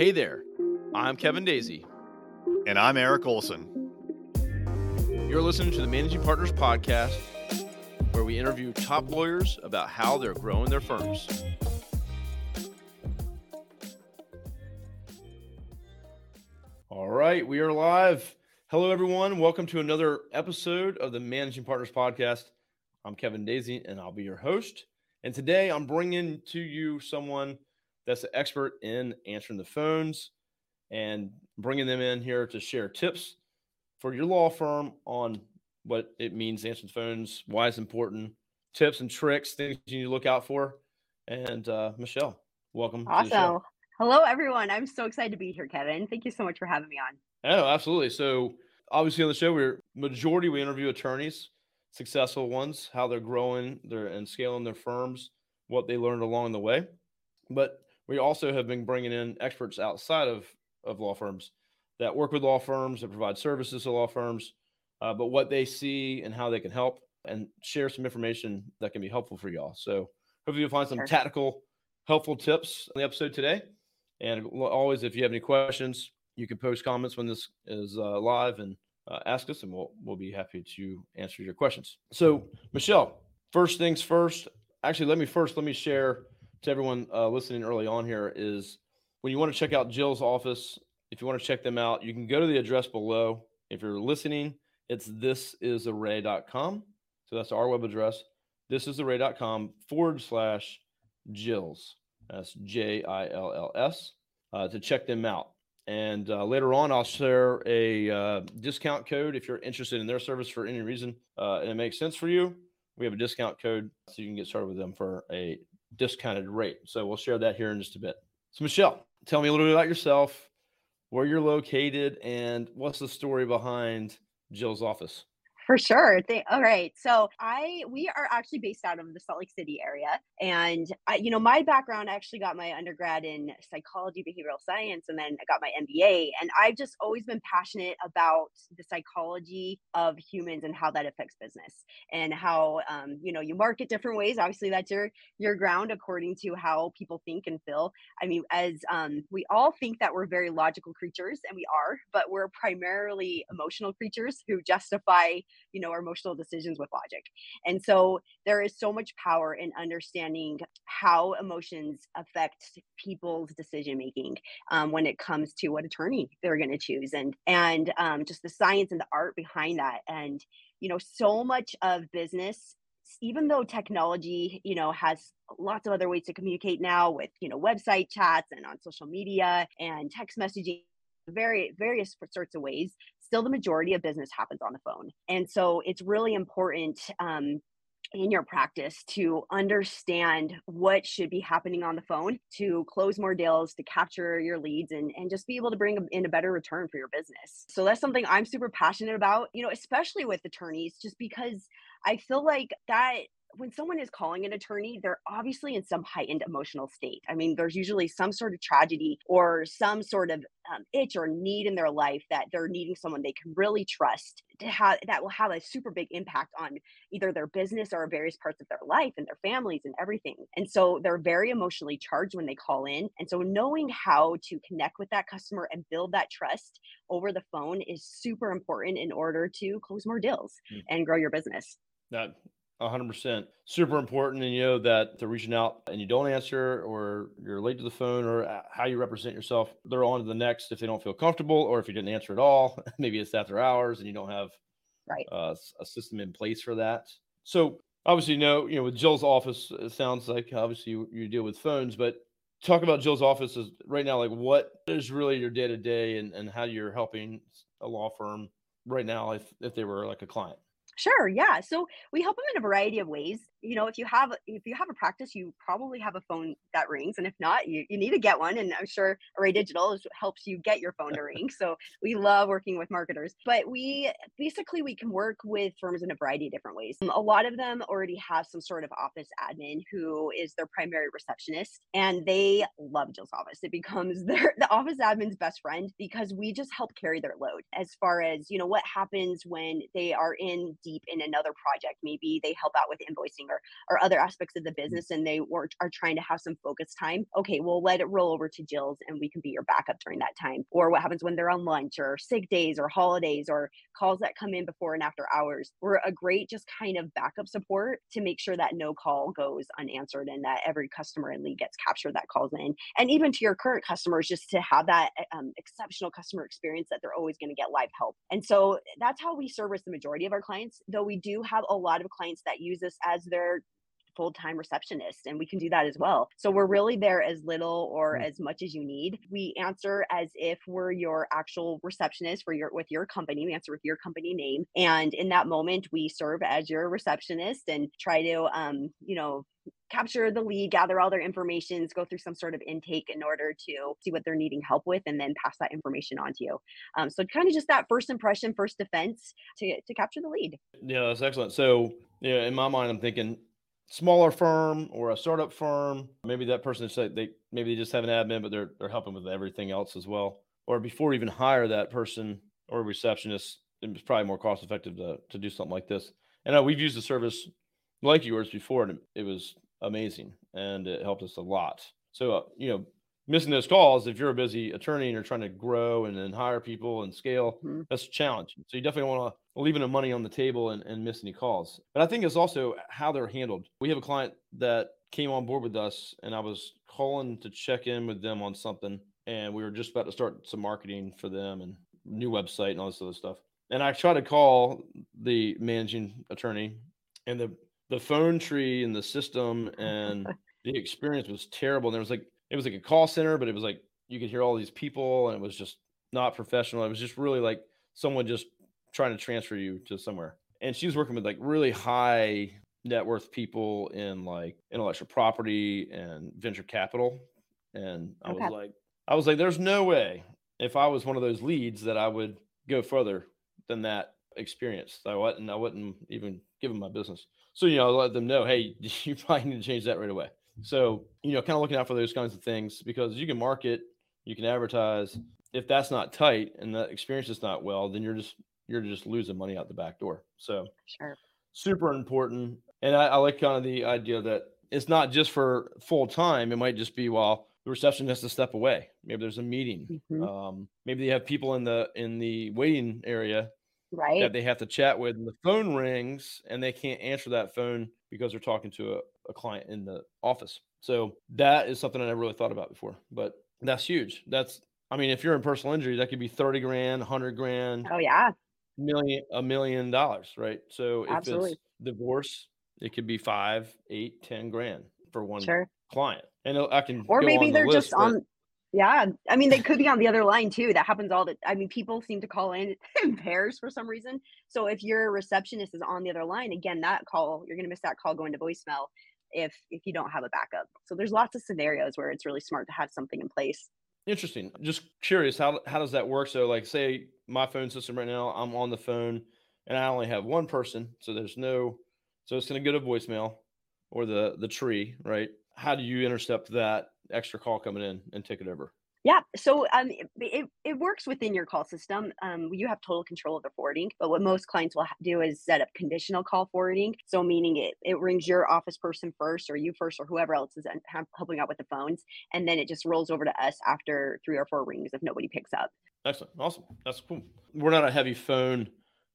Hey there, I'm Kevin Daisey. And I'm Eric Olson. You're listening to the Managing Partners Podcast, where we interview top lawyers about how they're growing their firms. All right, we are live. Hello, everyone. Welcome to another episode of the Managing Partners Podcast. I'm Kevin Daisey, and I'll be your host. And today I'm bringing to you someone that's an expert in answering the phones and bringing them in here to share tips for your law firm on what it means answering phones, why it's important, tips and tricks, things you need to look out for. And uh, Michelle, welcome. Awesome. Hello, everyone. I'm so excited to be here, Kevin. Thank you so much for having me on. Oh, absolutely. So, obviously, on the show, we're majority we interview attorneys, successful ones, how they're growing, their and scaling their firms, what they learned along the way. But we also have been bringing in experts outside of, of law firms that work with law firms, that provide services to law firms, uh, but what they see and how they can help and share some information that can be helpful for y'all. So hopefully you'll find some sure. tactical, helpful tips in the episode today. And always, if you have any questions, you can post comments when this is uh, live and uh, ask us, and we'll we'll be happy to answer your questions. So, Michelle, first things first. Actually, let me first let me share to everyone uh, listening early on here is when you want to check out Jill's office, if you want to check them out, you can go to the address below. If you're listening, it's thisisarray.com. So that's our web address. Thisisarray.com forward slash Jills. That's J I L L S uh, to check them out. And uh, later on, I'll share a uh, discount code if you're interested in their service for any reason uh, and it makes sense for you. We have a discount code so you can get started with them for a discounted rate. So we'll share that here in just a bit. So, Michelle, tell me a little bit about yourself, where you're located, and what's the story behind Jill's office? For sure. They, all right. So I we are actually based out of the Salt Lake City area, and I, you know my background. I actually got my undergrad in psychology, behavioral science, and then I got my MBA. And I've just always been passionate about the psychology of humans and how that affects business, and how um, you know you market different ways. Obviously, that's your your ground according to how people think and feel. I mean, as um, we all think that we're very logical creatures, and we are, but we're primarily emotional creatures who justify you know our emotional decisions with logic. And so there is so much power in understanding how emotions affect people's decision making um, when it comes to what attorney they're going to choose and and um, just the science and the art behind that. And you know so much of business even though technology you know has lots of other ways to communicate now with you know website chats and on social media and text messaging very various sorts of ways still the majority of business happens on the phone. And so it's really important um, in your practice to understand what should be happening on the phone to close more deals to capture your leads and, and just be able to bring in a better return for your business so that's something i'm super passionate about you know especially with attorneys just because i feel like that when someone is calling an attorney, they're obviously in some heightened emotional state. I mean, there's usually some sort of tragedy or some sort of um, itch or need in their life that they're needing someone they can really trust to have that will have a super big impact on either their business or various parts of their life and their families and everything. And so they're very emotionally charged when they call in. And so knowing how to connect with that customer and build that trust over the phone is super important in order to close more deals mm. and grow your business. That 100% super important and you know that they're reaching out and you don't answer or you're late to the phone or uh, how you represent yourself. They're on to the next if they don't feel comfortable or if you didn't answer at all. Maybe it's after hours and you don't have right. uh, a system in place for that. So obviously you know you know with jill's office it sounds like obviously you, you deal with phones but talk about jill's office is right now like what is really your day to day and, and how you're helping a law firm right now if, if they were like a client Sure, yeah. So we help them in a variety of ways you know if you have if you have a practice you probably have a phone that rings and if not you, you need to get one and i'm sure array digital is, helps you get your phone to ring so we love working with marketers but we basically we can work with firms in a variety of different ways um, a lot of them already have some sort of office admin who is their primary receptionist and they love jill's office it becomes their the office admin's best friend because we just help carry their load as far as you know what happens when they are in deep in another project. Maybe they help out with invoicing or or other aspects of the Mm. business and they were, are trying to have some focus time. Okay, we'll let it roll over to Jill's and we can be your backup during that time. Or what happens when they're on lunch or sick days or holidays or calls that come in before and after hours. We're a great just kind of backup support to make sure that no call goes unanswered and that every customer and lead gets captured that calls in. And even to your current customers, just to have that um, exceptional customer experience that they're always going to get live help. And so that's how we service the majority of our clients, though we do have a lot of clients that use us as their full-time receptionist and we can do that as well. So we're really there as little or Mm. as much as you need. We answer as if we're your actual receptionist for your with your company. We answer with your company name. And in that moment we serve as your receptionist and try to um you know capture the lead gather all their information go through some sort of intake in order to see what they're needing help with and then pass that information on to you um, so kind of just that first impression first defense to to capture the lead Yeah, that's excellent. So, yeah, in my mind, I'm thinking smaller firm or a startup firm. Maybe that person is like they maybe they just have an admin, but they're they're helping with everything else as well. Or before even hire that person or receptionist, it's probably more cost effective to to do something like this. And uh, we've used the service like yours before, and it was amazing, and it helped us a lot. So, uh, you know, missing those calls if you're a busy attorney and you're trying to grow and then hire people and scale Mhm. that's a challenge so you definitely want to leave any money on the table and, and miss any calls but i think it's also how they're handled we have a client that came on board with us and i was calling to check in with them on something and we were just about to start some marketing for them and new website and all this other stuff and i tried to call the managing attorney and the the phone tree and the system and the experience was terrible and there was like it was like a call center, but it was like you could hear all these people and it was just not professional. It was just really like someone just trying to transfer you to somewhere. And she was working with like really high net worth people in like intellectual property and venture capital. And I Okay. was like, I was like, there's no way if I was one of those leads that I would go further than that experience. I wouldn't, I wouldn't even give them my business. So, you know, let them know, hey, you probably need to change that right away. So, you know, kind of looking out for those kinds of things because you can market, you can advertise. If that's not tight and the experience is not well, then you're just you're just losing money out the back door. So sure super important. And I, I like kind of the idea that it's not just for full time. It might just be while the reception has to step away. Maybe there's a meeting. Mhm. Um, maybe they have people in the in the waiting area right. that they have to chat with and the phone rings and they can't answer that phone because they're talking to a, a client in the office. So that is something i never really thought about before but that's huge. That's i mean if you're in personal injury that could be 30 grand 100 grand oh yeah. million a million dollars right? So if Absolutely. it's divorce it could be five eight ten grand for one sure. client. And uh, i can or go maybe on the they're list, just but- on yeah i mean they could be on the other line too that happens all the i mean people seem to call in in pairs for some reason so if your receptionist is on the other line again that call you're going to miss that call going to voicemail if if you don't have a backup so there's lots of scenarios where it's really smart to have something in place Interesting. Just curious, how how does that work? So, like, say my phone system right now, I'm on the phone, and I only have one person, so there's no, so it's going to go to voicemail or the the tree, right? How do you intercept that extra call coming in and take it over? Yeah, so um, it, it, works within your call system. Um, you have total control of the forwarding, but what most clients will do is set up conditional call forwarding. So meaning it, it rings your office person first, or you first, or whoever else is helping out with the phones, and then it just rolls over to us after three or four rings if nobody picks up. Excellent, awesome, that's cool. We're not a heavy phone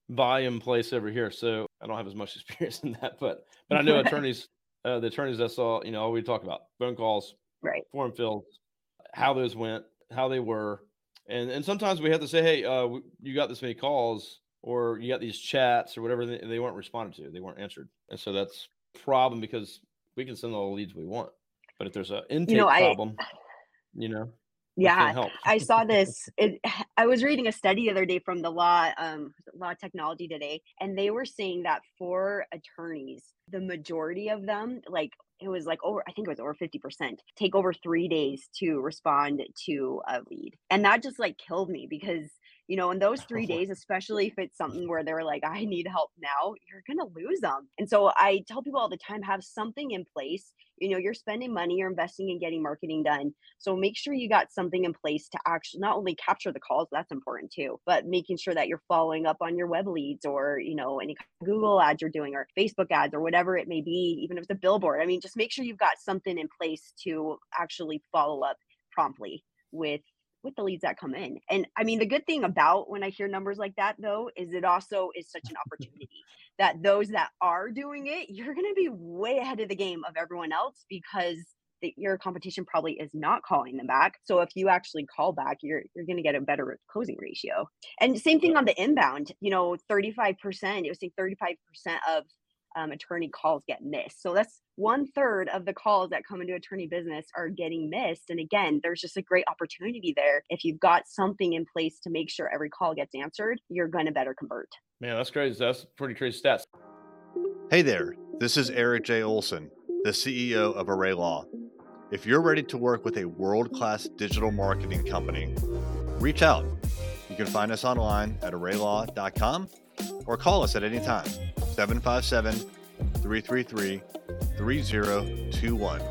volume place over here, so I don't have as much experience in that, but but I know attorneys, uh, the attorneys I saw, you know, all we talk about phone calls, Right. form fills, how those went, how they were, and and sometimes we have to say, hey, uh, you got this many calls, or you got these chats, or whatever. They, they weren't responded to, they weren't answered, and so that's a problem because we can send all the leads we want, but if there's an intake I- problem, you know, Yeah. I saw this. It, I was reading a study the other day from the law, um, law technology today, and they were saying that for attorneys, the majority of them, like it was like over, I think it was over fifty percent, take over three days to respond to a lead, and that just like killed me because you know, in those three days, especially if it's something where they're like, I need help now, you're going to lose them. And so I tell people all the time have something in place. You know, you're spending money, you're investing in getting marketing done. So make sure you got something in place to actually not only capture the calls, that's important too, but making sure that you're following up on your web leads or, you know, any Google ads you're doing or Facebook ads or whatever it may be, even if it's a billboard. I mean, just make sure you've got something in place to actually follow up promptly with with the leads that come in. And I mean, the good thing about when I hear numbers like that, though, is it also is such an opportunity that those that are doing it, you're going to be way ahead of the game of everyone else because the, your competition probably is not calling them back. So if you actually call back, you're you're going to get a better closing ratio. And same thing on the inbound. You know, 35%. It was saying 35% of um, attorney calls get missed. So that's one third of the calls that come into attorney business are getting missed. And again, there's just a great opportunity there. If you've got something in place to make sure every call gets answered, you're going to better convert. Man, that's crazy. That's pretty crazy stats. Hey there, this is Eric J. Olson, the CEO of Array Law. If you're ready to work with a world class digital marketing company, reach out. You can find us online at arraylaw.com or call us at any time 757 333 3021.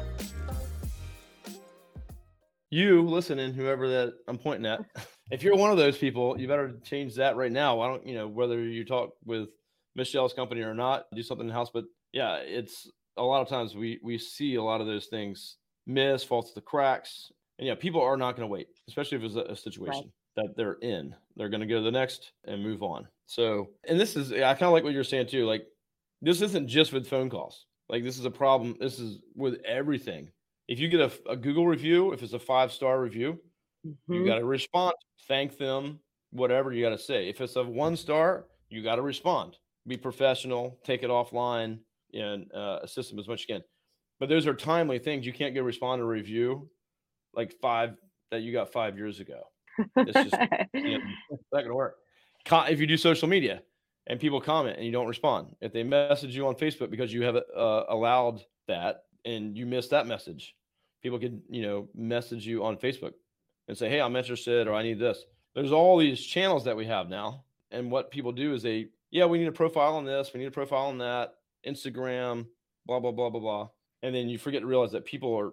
You listening, whoever that I'm pointing at, if you're one of those people, you better change that right now. I don't, you know, whether you talk with Michelle's company or not, do something in house. But yeah, it's a lot of times we we see a lot of those things miss, fall through the cracks. And yeah, people are not going to wait, especially if it's a, a situation right. That they're in. They're going to go to the next and move on. So, and this is, I kind of like what you're saying too. Like, this isn't just with phone calls. Like, this is a problem. This is with everything. If you get a, a Google review, if it's a five star review, mm-hmm. you got to respond, thank them, whatever you got to say. If it's a one star, you got to respond, be professional, take it offline, and uh, assist them as much as you can. But those are timely things. You can't get respond to review like five that you got five years ago. It's just you know, not gonna work if you do social media and people comment and you don't respond, if they message you on Facebook because you have uh, allowed that and you missed that message, people can you know message you on Facebook and say, "Hey, I'm interested," or "I need this." There's all these channels that we have now, and what people do is they, yeah, we need a profile on this, we need a profile on that, Instagram, blah blah blah blah blah, and then you forget to realize that people are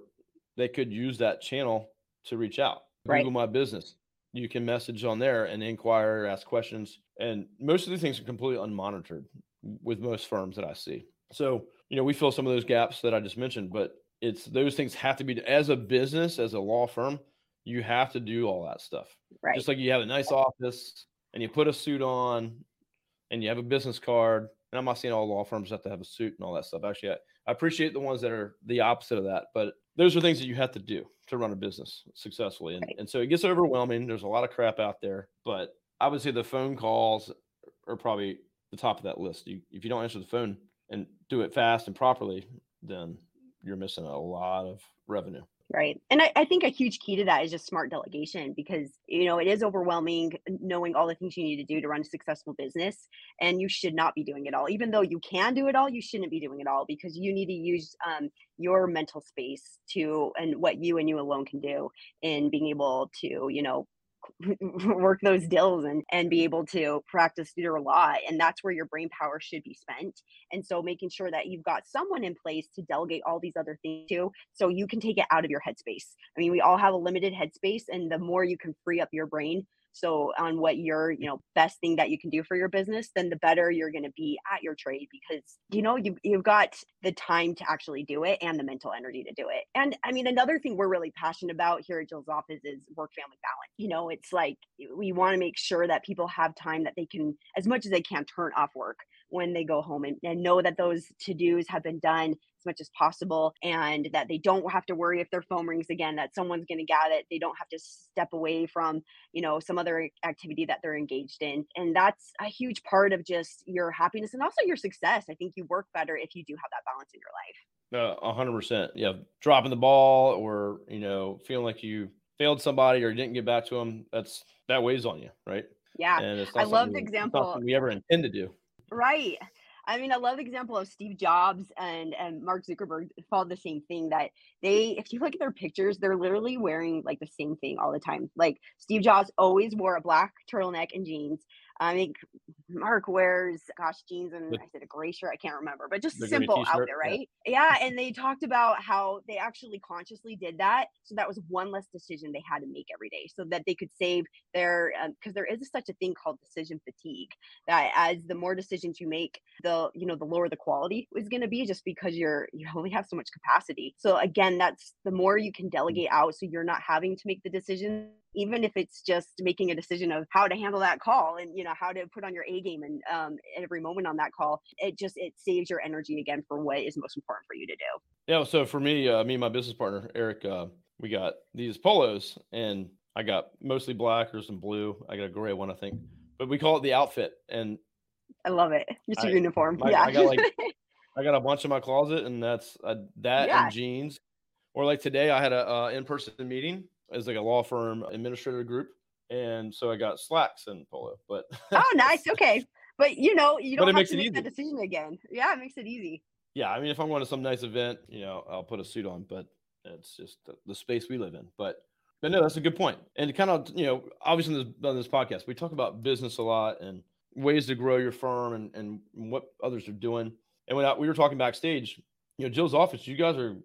they could use that channel to reach out. Right. Google My Business you can message on there and inquire, ask questions. And most of these things are completely unmonitored with most firms that I see. So, you know, we fill some of those gaps that I just mentioned, but it's those things have to be as a business, as a law firm, you have to do all that stuff. Right. Just like you have a nice office and you put a suit on and you have a business card. And I'm not saying all law firms have to have a suit and all that stuff. Actually, I, I appreciate the ones that are the opposite of that, but those are things that you have to do to run a business successfully. And, right. and so it gets overwhelming. There's a lot of crap out there, but I would say the phone calls are probably the top of that list. You, if you don't answer the phone and do it fast and properly, then you're missing a lot of revenue. Right. And I, I, think a huge key to that is just smart delegation because, you know, it is overwhelming knowing all the things you need to do to run a successful business. And you should not be doing it all. Even though you can do it all, you shouldn't be doing it all because you need to use um, your mental space to and what you and you alone can do in being able to, you know, work those deals and and be able to practice your law and that's where your brain power should be spent. And so making sure that you've got someone in place to delegate all these other things to so you can take it out of your headspace. I mean we all have a limited headspace and the more you can free up your brain so on what your you know best thing that you can do for your business then the better you're going to be at your trade because you know you, you've got the time to actually do it and the mental energy to do it. And i mean another thing we're really passionate about here at jill's office is work family balance. You know it's like we want to make sure that people have time that they can as much as they can turn off work when they go home and, and know that those to dos have been done as much as possible and that they don't have to worry if their phone rings again that someone's going to get it they don't have to step away from you know some other activity that they're engaged in and that's a huge part of just your happiness and also your success i think you work better if you do have that balance in your life uh, a hundred percent. Yeah, dropping the ball or you know feeling like you failed somebody or didn't get back to them. That's that weighs on you, right? Yeah, and I love the example we ever intend to do. Right. I mean, I love the example of Steve Jobs and and Mark Zuckerberg followed the same thing that they if you look at their pictures, they're literally wearing like the same thing all the time. Like Steve Jobs always wore a black turtleneck and jeans. I think Mark wears, gosh, jeans and The- I said a gray shirt. I can't remember, but just simple out there, right? Yeah. And they talked about how they actually consciously did that. So that was one less decision they had to make every day so that they could save their, um, because there is such a thing called decision fatigue that as the more decisions you make, the, you know, the lower the quality is going to be just because you're, you only have so much capacity. So again, that's the more you can delegate out so you're not having to make the decision even if it's just making a decision of how to handle that call and you know how to put on your a game and um, every moment on that call it just it saves your energy again for what is most important for you to do Yeah. So for me, uh, me and my business partner Eric, uh, we got these polos, and I got mostly black or some blue. I got a gray one, I think, but we call it the outfit. And i love it just your I- uniform my- yeah I got, like, I got a bunch in my closet, and that's uh, that Yeah. and jeans. Or like today, I had a uh, in-person meeting as like a law firm administrator group, and so I got slacks and polo. But oh nice okay but you know you don't it have makes to make that decision again yeah it makes it easy yeah, I mean, if I'm going to some nice event, you know, I'll put a suit on, but it's just the, the space we live in. But but no, that's a good point. And kind of, you know, obviously on this, on this podcast, we talk about business a lot and ways to grow your firm and, and what others are doing. And when I, we were talking backstage, you know, Jill's office, you guys are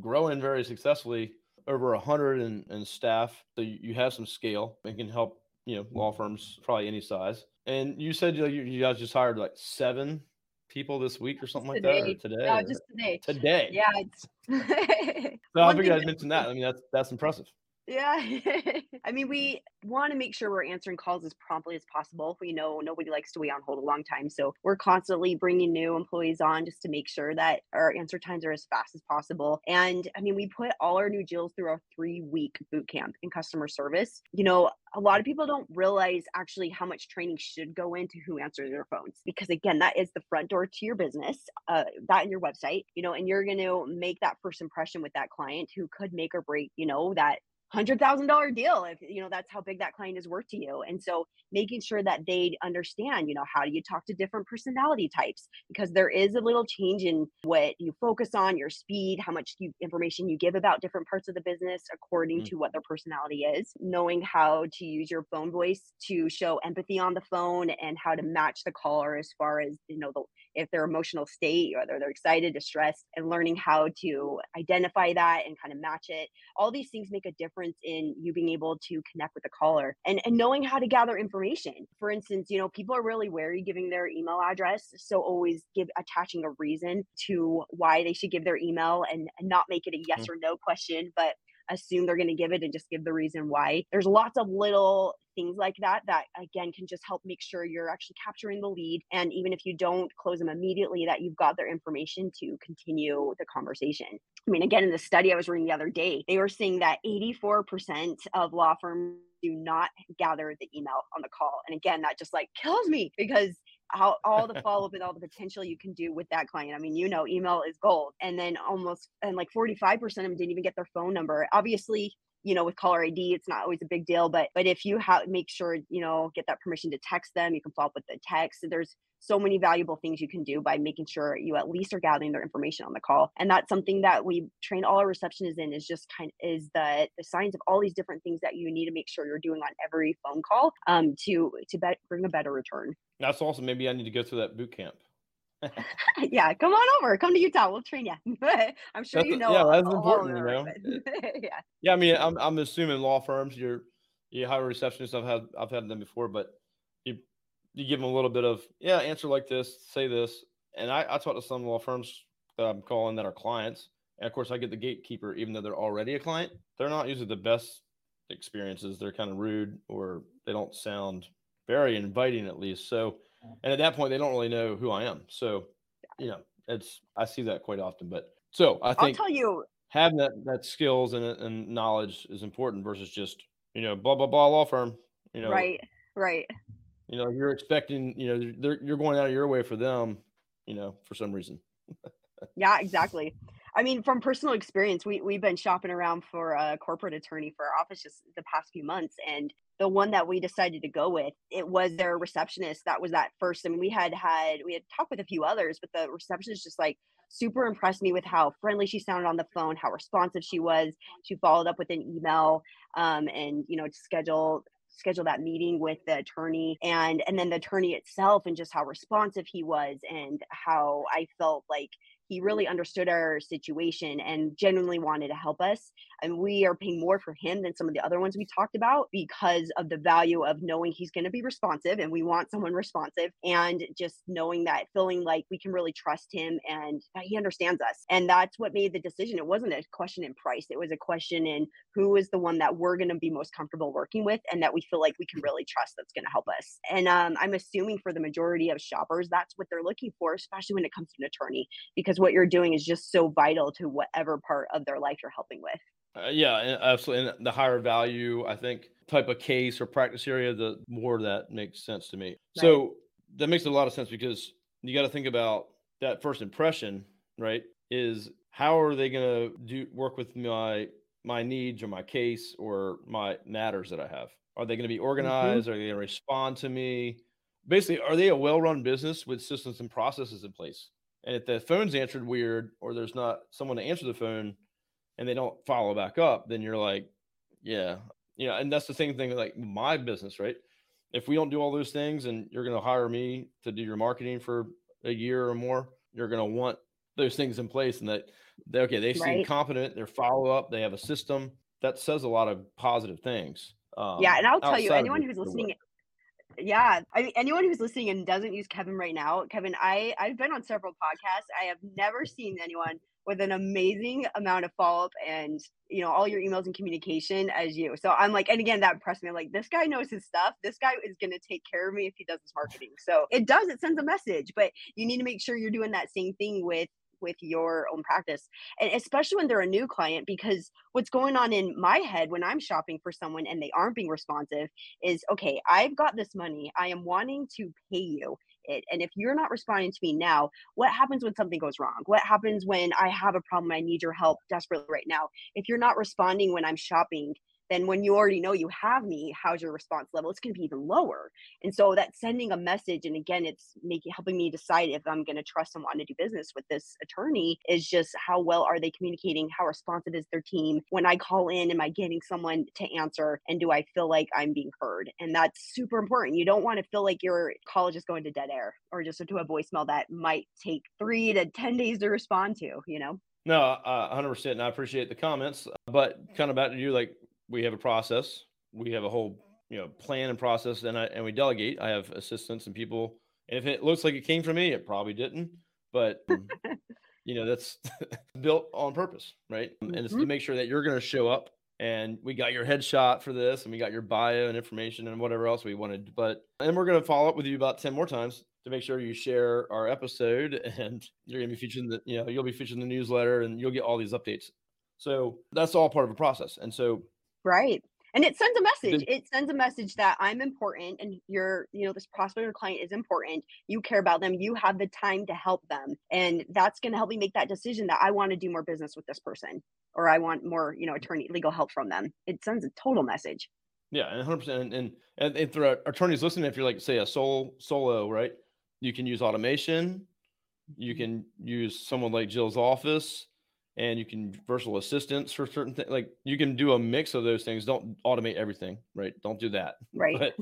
growing very successfully, over a hundred and, and staff. So you, have some scale and can help, you know, law firms probably any size. And you said you, you guys just hired like seven people this week or something like that today. or- just today today. yeah it's So I figured I'd mention that. I mean, that's that's impressive. Yeah. I mean, we want to make sure we're answering calls as promptly as possible. We know nobody likes to wait on hold a long time. So we're constantly bringing new employees on just to make sure that our answer times are as fast as possible. And I mean, we put all our new deals through our three week boot camp in customer service. You know, a lot of people don't realize actually how much training should go into who answers their phones because again that is the front door to your business uh, that and your website you know and you're going to make that first impression with that client who could make or break you know that hundred thousand dollar deal if you know that's how big that client is worth to you. And so making sure that they understand you know how do you talk to different personality types? Because there is a little change in what you focus on your speed how much you, information you give about different parts of the business according Mm. to what their personality is. Knowing how to use your phone voice to show empathy on the phone and how to match the caller as far as you know the if their emotional state whether they're excited distressed and learning how to identify that and kind of match it. All these things make a difference in you being able to connect with the caller and, and knowing how to gather information. For instance you know people are really wary giving their email address so always give attaching a reason to why they should give their email and, and not make it a yes mm. or no question but assume they're going to give it and just give the reason why. There's lots of little things like that that again can just help make sure you're actually capturing the lead and even if you don't close them immediately that you've got their information to continue the conversation I mean, again, in the study I was reading the other day, they were saying that 84% of law firms do not gather the email on the call. And again, that just like kills me because how all the follow up and all the potential you can do with that client. I mean, you know, email is gold. And then almost, and like 45% of them didn't even get their phone number. Obviously, you know with caller id it's not always a big deal but but if you have make sure you know get that permission to text them you can follow up with the text there's so many valuable things you can do by making sure you at least are gathering their information on the call and that's something that we train all our receptionists in is just kind of, is the the signs of all these different things that you need to make sure you're doing on every phone call um to to bet, bring a better return That's awesome. Maybe I need to go through that boot camp. yeah come on over come to utah we'll train you i'm sure That's you know yeah, that's important, you know. yeah Yeah, I mean, I'm I'm assuming law firms, you're you hire receptionists. I've had I've had them before, but you you give them a little bit of yeah, answer like this, say this, and I I talk to some law firms that I'm calling that are clients, and of course I get the gatekeeper, even though they're already a client. They're not usually the best experiences. They're kind of rude or they don't sound very inviting at least. So, and at that point they don't really know who I am. So, you know, it's I see that quite often. But so I think i'll tell you having that that skills and, and knowledge is important versus just you know blah blah blah law firm you know right right you know you're expecting you know they're, you're going out of your way for them you know for some reason Yeah, exactly. I mean, from personal experience, we we've been shopping around for a corporate attorney for our office just the past few months, and the one that we decided to go with, it was their receptionist that was that first. I mean, we had had we had talked with a few others, but the receptionist just like super impressed me with how friendly she sounded on the phone, how responsive she was. She followed up with an email, um, and you know, to schedule schedule that meeting with the attorney and and then the attorney itself and just how responsive he was and how I felt like he really understood our situation and genuinely wanted to help us. And we are paying more for him than some of the other ones we talked about because of the value of knowing he's going to be responsive and we want someone responsive and just knowing that feeling like we can really trust him and he understands us. And that's what made the decision. It wasn't a question in price, it was a question in who is the one that we're going to be most comfortable working with and that we feel like we can really trust that's going to help us. And um, I'm assuming for the majority of shoppers, that's what they're looking for, especially when it comes to an attorney, because what you're doing is just so vital to whatever part of their life you're helping with. Uh, yeah, absolutely. And the higher value, I think, type of case or practice area, the more that makes sense to me. Right. So that makes a lot of sense because you got to think about that first impression, right? Is how are they going to do work with my my needs or my case or my matters that I have? Are they going to be mm-hmm. organized? Mm-hmm. Are they going to respond to me? Basically, are they a well-run business with systems and processes in place? And if the phone's answered weird or there's not someone to answer the phone and they don't follow back up, then you're like, yeah, you know, and that's the same thing like my business, right? If we don't do all those things and you're going to hire me to do your marketing for a year or more, you're going to want those things in place and that they, okay, they seem right. competent, they're follow up, they have a system that says a lot of positive things. Um, yeah, and I'll tell you, anyone who's listening, yeah i mean anyone who's listening and doesn't use kevin right now kevin i i've been on several podcasts. I have never seen anyone with an amazing amount of follow-up and you know all your emails and communication as you. So i'm like and again that impressed me. I'm like this guy knows his stuff. This guy is going to take care of me if he does his marketing. So it does it sends a message but you need to make sure you're doing that same thing with with your own practice and especially when they're a new client because what's going on in my head when i'm shopping for someone and they aren't being responsive is okay i've got this money. I am wanting to pay you it and if you're not responding to me now what happens when something goes wrong? What happens when i have a problem i need your help desperately right now? If you're not responding when i'm shopping then when you already know you have me how's your response level? It's going to be even lower. And so that sending a message and again it's making helping me decide if i'm going to trust want to do business with this attorney is just how well are they communicating how responsive is their team? When i call in am i getting someone to answer? And do i feel like i'm being heard? And that's super important. You don't want to feel like your call is just going to dead air or just to a voicemail that might take three to ten days to respond to you know? No, uh, 100%. And I appreciate the comments. But kind of back to you, like we have a process. We have a whole you know plan and process, and I and we delegate. I have assistants and people. And if it looks like it came from me, it probably didn't. But you know that's built on purpose, right? And it's to mm-hmm. make sure that you're going to show up. And we got your headshot for this, and we got your bio and information and whatever else we wanted. But and we're going to follow up with you about ten more times to make sure you share our episode, and you're going to be featured in the you know you'll be featured in the newsletter, and you'll get all these updates. So that's all part of a process. And so Right. And it sends a message. It sends a message that I'm important and you're, you know, this prospect or client is important. You care about them. You have the time to help them. And that's going to help me make that decision that I want to do more business with this person or I want more, you know, attorney legal help from them. It sends a total message. Yeah, and 100%. And, and, and are attorneys listening, if you're like, say, a sole solo, right? You can use automation. You mm-hmm. can use someone like Jill's office and you can virtual assistants for certain things. Like you can do a mix of those things. Don't automate everything, right? Don't do that. Right. But,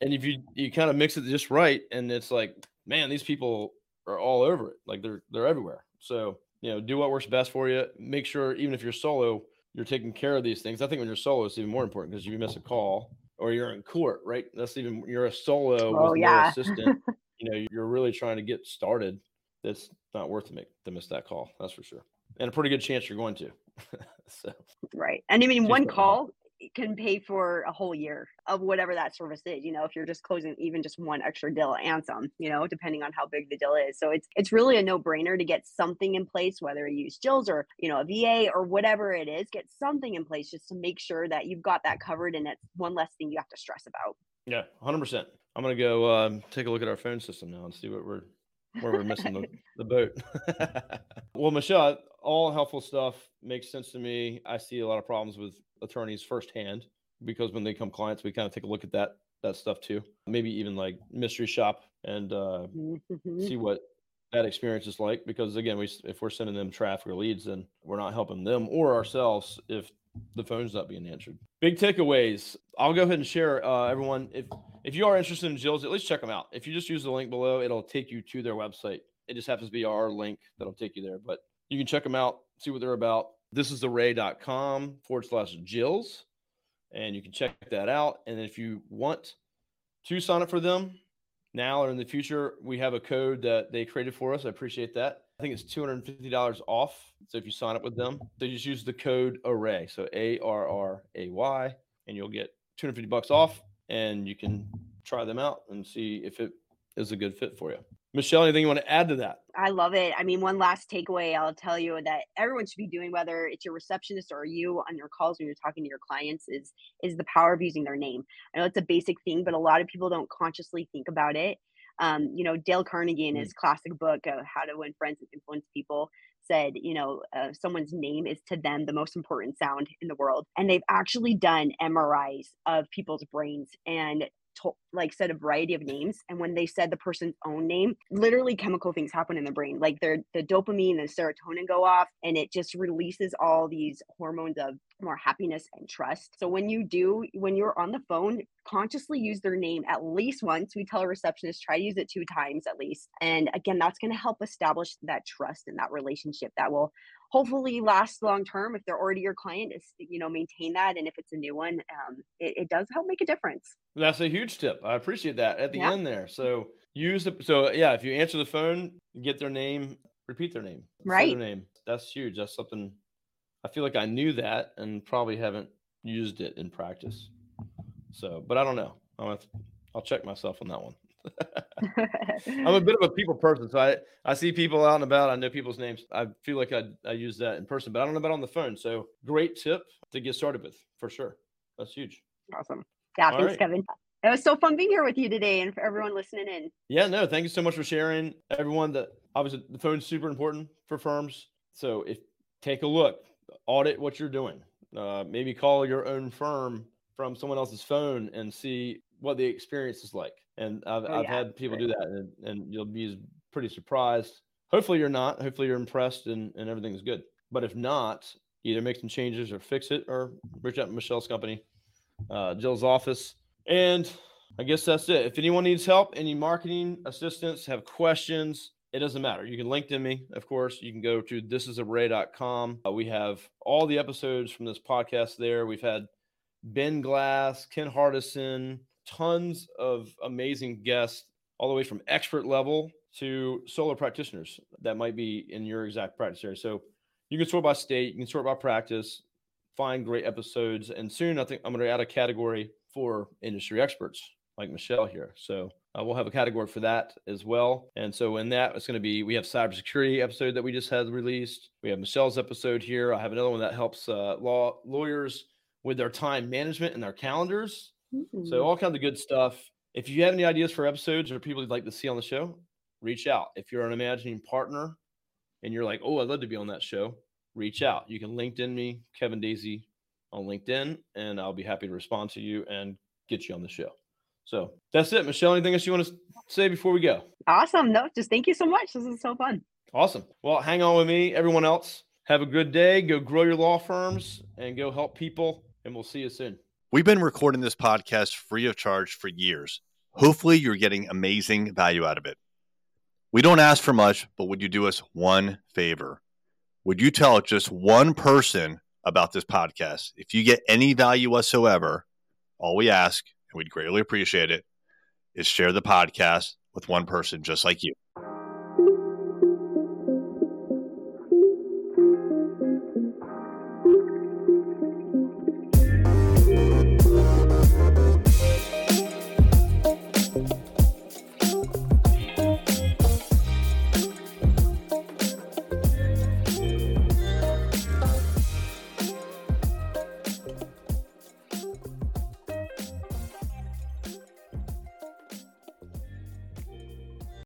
and if you you kind of mix it just right, and it's like, man, these people are all over it. Like they're they're everywhere. So you know, do what works best for you. Make sure even if you're solo, you're taking care of these things. I think when you're solo, it's even more important because you miss a call or you're in court, right? That's even you're a solo oh, with yeah. no assistant. you know, you're really trying to get started. That's not worth to make to miss that call. That's for sure and a pretty good chance you're going to. so right, and I mean, one call can pay for a whole year of whatever that service is. You know, if you're just closing even just one extra deal and some, you know, depending on how big the deal is. So it's it's really a no brainer to get something in place, whether you use Jill's or you know a VA or whatever it is. Get something in place just to make sure that you've got that covered, and it's one less thing you have to stress about. Yeah, hundred percent. I'm gonna go um, take a look at our phone system now and see what we're where we're missing the, the boat. well, Michelle, all helpful stuff makes sense to me. I see a lot of problems with attorneys firsthand because when they come clients, we kind of take a look at that that stuff too. Maybe even like mystery shop and uh, mm-hmm. see what that experience is like. Because again, we if we're sending them traffic or leads, then we're not helping them or ourselves if the phone's not being answered. Big takeaways. I'll go ahead and share uh, everyone. If if you are interested in Jill's, at least check them out. If you just use the link below, it'll take you to their website. It just happens to be our link that'll take you there. But you can check them out, see what they're about. This is the ray.com forward slash Jills. And you can check that out. And if you want to sign up for them now or in the future, we have a code that they created for us. I appreciate that. I think it's $250 off. So if you sign up with them, they just use the code array. So A R R A Y, and you'll get 250 bucks off and you can try them out and see if it is a good fit for you. Michelle, anything you want to add to that? I love it. I mean, one last takeaway I'll tell you that everyone should be doing, whether it's your receptionist or you on your calls when you're talking to your clients, is is the power of using their name. I know it's a basic thing, but a lot of people don't consciously think about it. Um, you know, Dale Carnegie in mm. his classic book, uh, How to Win Friends and Influence People, said, you know, uh, someone's name is to them the most important sound in the world. And they've actually done MRIs of people's brains and to, like said a variety of names and when they said the person's own name literally chemical things happen in the brain. Like their the dopamine and serotonin go off and it just releases all these hormones of more happiness and trust. So when you do when you're on the phone consciously use their name at least once. We tell a receptionist try to use it two times at least. And again that's going to help establish that trust and that relationship that will hopefully last long term if they're already your client is you know maintain that and if it's a new one um, it, it, does help make a difference. That's a huge tip. I appreciate that at the yeah. end there. So use the so yeah if you answer the phone get their name repeat their name right their name. That's huge. That's something i feel like i knew that and probably haven't used it in practice. So but i don't know. I'll, I'll check myself on that one I'm a bit of a people person, so I I see people out and about. I know people's names. I feel like I I use that in person, but I don't know about on the phone. So great tip to get started with for sure. That's huge. Awesome. Yeah, All thanks, right. Kevin. It was so fun being here with you today, and for everyone listening in. Yeah, no, thank you so much for sharing, everyone. That obviously the phone's super important for firms. So if take a look, audit what you're doing. Uh, maybe call your own firm from someone else's phone and see what the experience is like. And I've, oh, I've yeah. had people do that, and, and you'll be pretty surprised. Hopefully, you're not. Hopefully, you're impressed and, and everything's good. But if not, either make some changes or fix it or reach out to Michelle's company, uh, Jill's office. And I guess that's it. If anyone needs help, any marketing assistance, have questions, it doesn't matter. You can LinkedIn me, of course. You can go to thisisarray.com. Uh, we have all the episodes from this podcast there. We've had Ben Glass, Ken Hardison, tons of amazing guests, all the way from expert level to solo practitioners that might be in your exact practice area. So you can sort by state, you can sort by practice, find great episodes. And soon I think I'm going to add a category for industry experts like Michelle here. So uh, we'll have a category for that as well. And so in that, it's going to be we have cybersecurity episode that we just had released. We have Michelle's episode here. I have another one that helps uh, law lawyers with their time management and their calendars. Mm-hmm. So all kinds of good stuff. If you have any ideas for episodes or people you'd like to see on the show, reach out. If you're an imagining partner and you're like, oh, I'd love to be on that show, reach out. You can LinkedIn me, Kevin Daisey, on LinkedIn, and I'll be happy to respond to you and get you on the show. So that's it. Michelle, anything else you want to say before we go? Awesome. No, just thank you so much. This is so fun. Awesome. Well, hang on with me. Everyone else, have a good day. Go grow your law firms and go help people. And we'll see you soon. We've been recording this podcast free of charge for years. Hopefully, you're getting amazing value out of it. We don't ask for much, but would you do us one favor? Would you tell just one person about this podcast? If you get any value whatsoever, all we ask, and we'd greatly appreciate it, is share the podcast with one person just like you.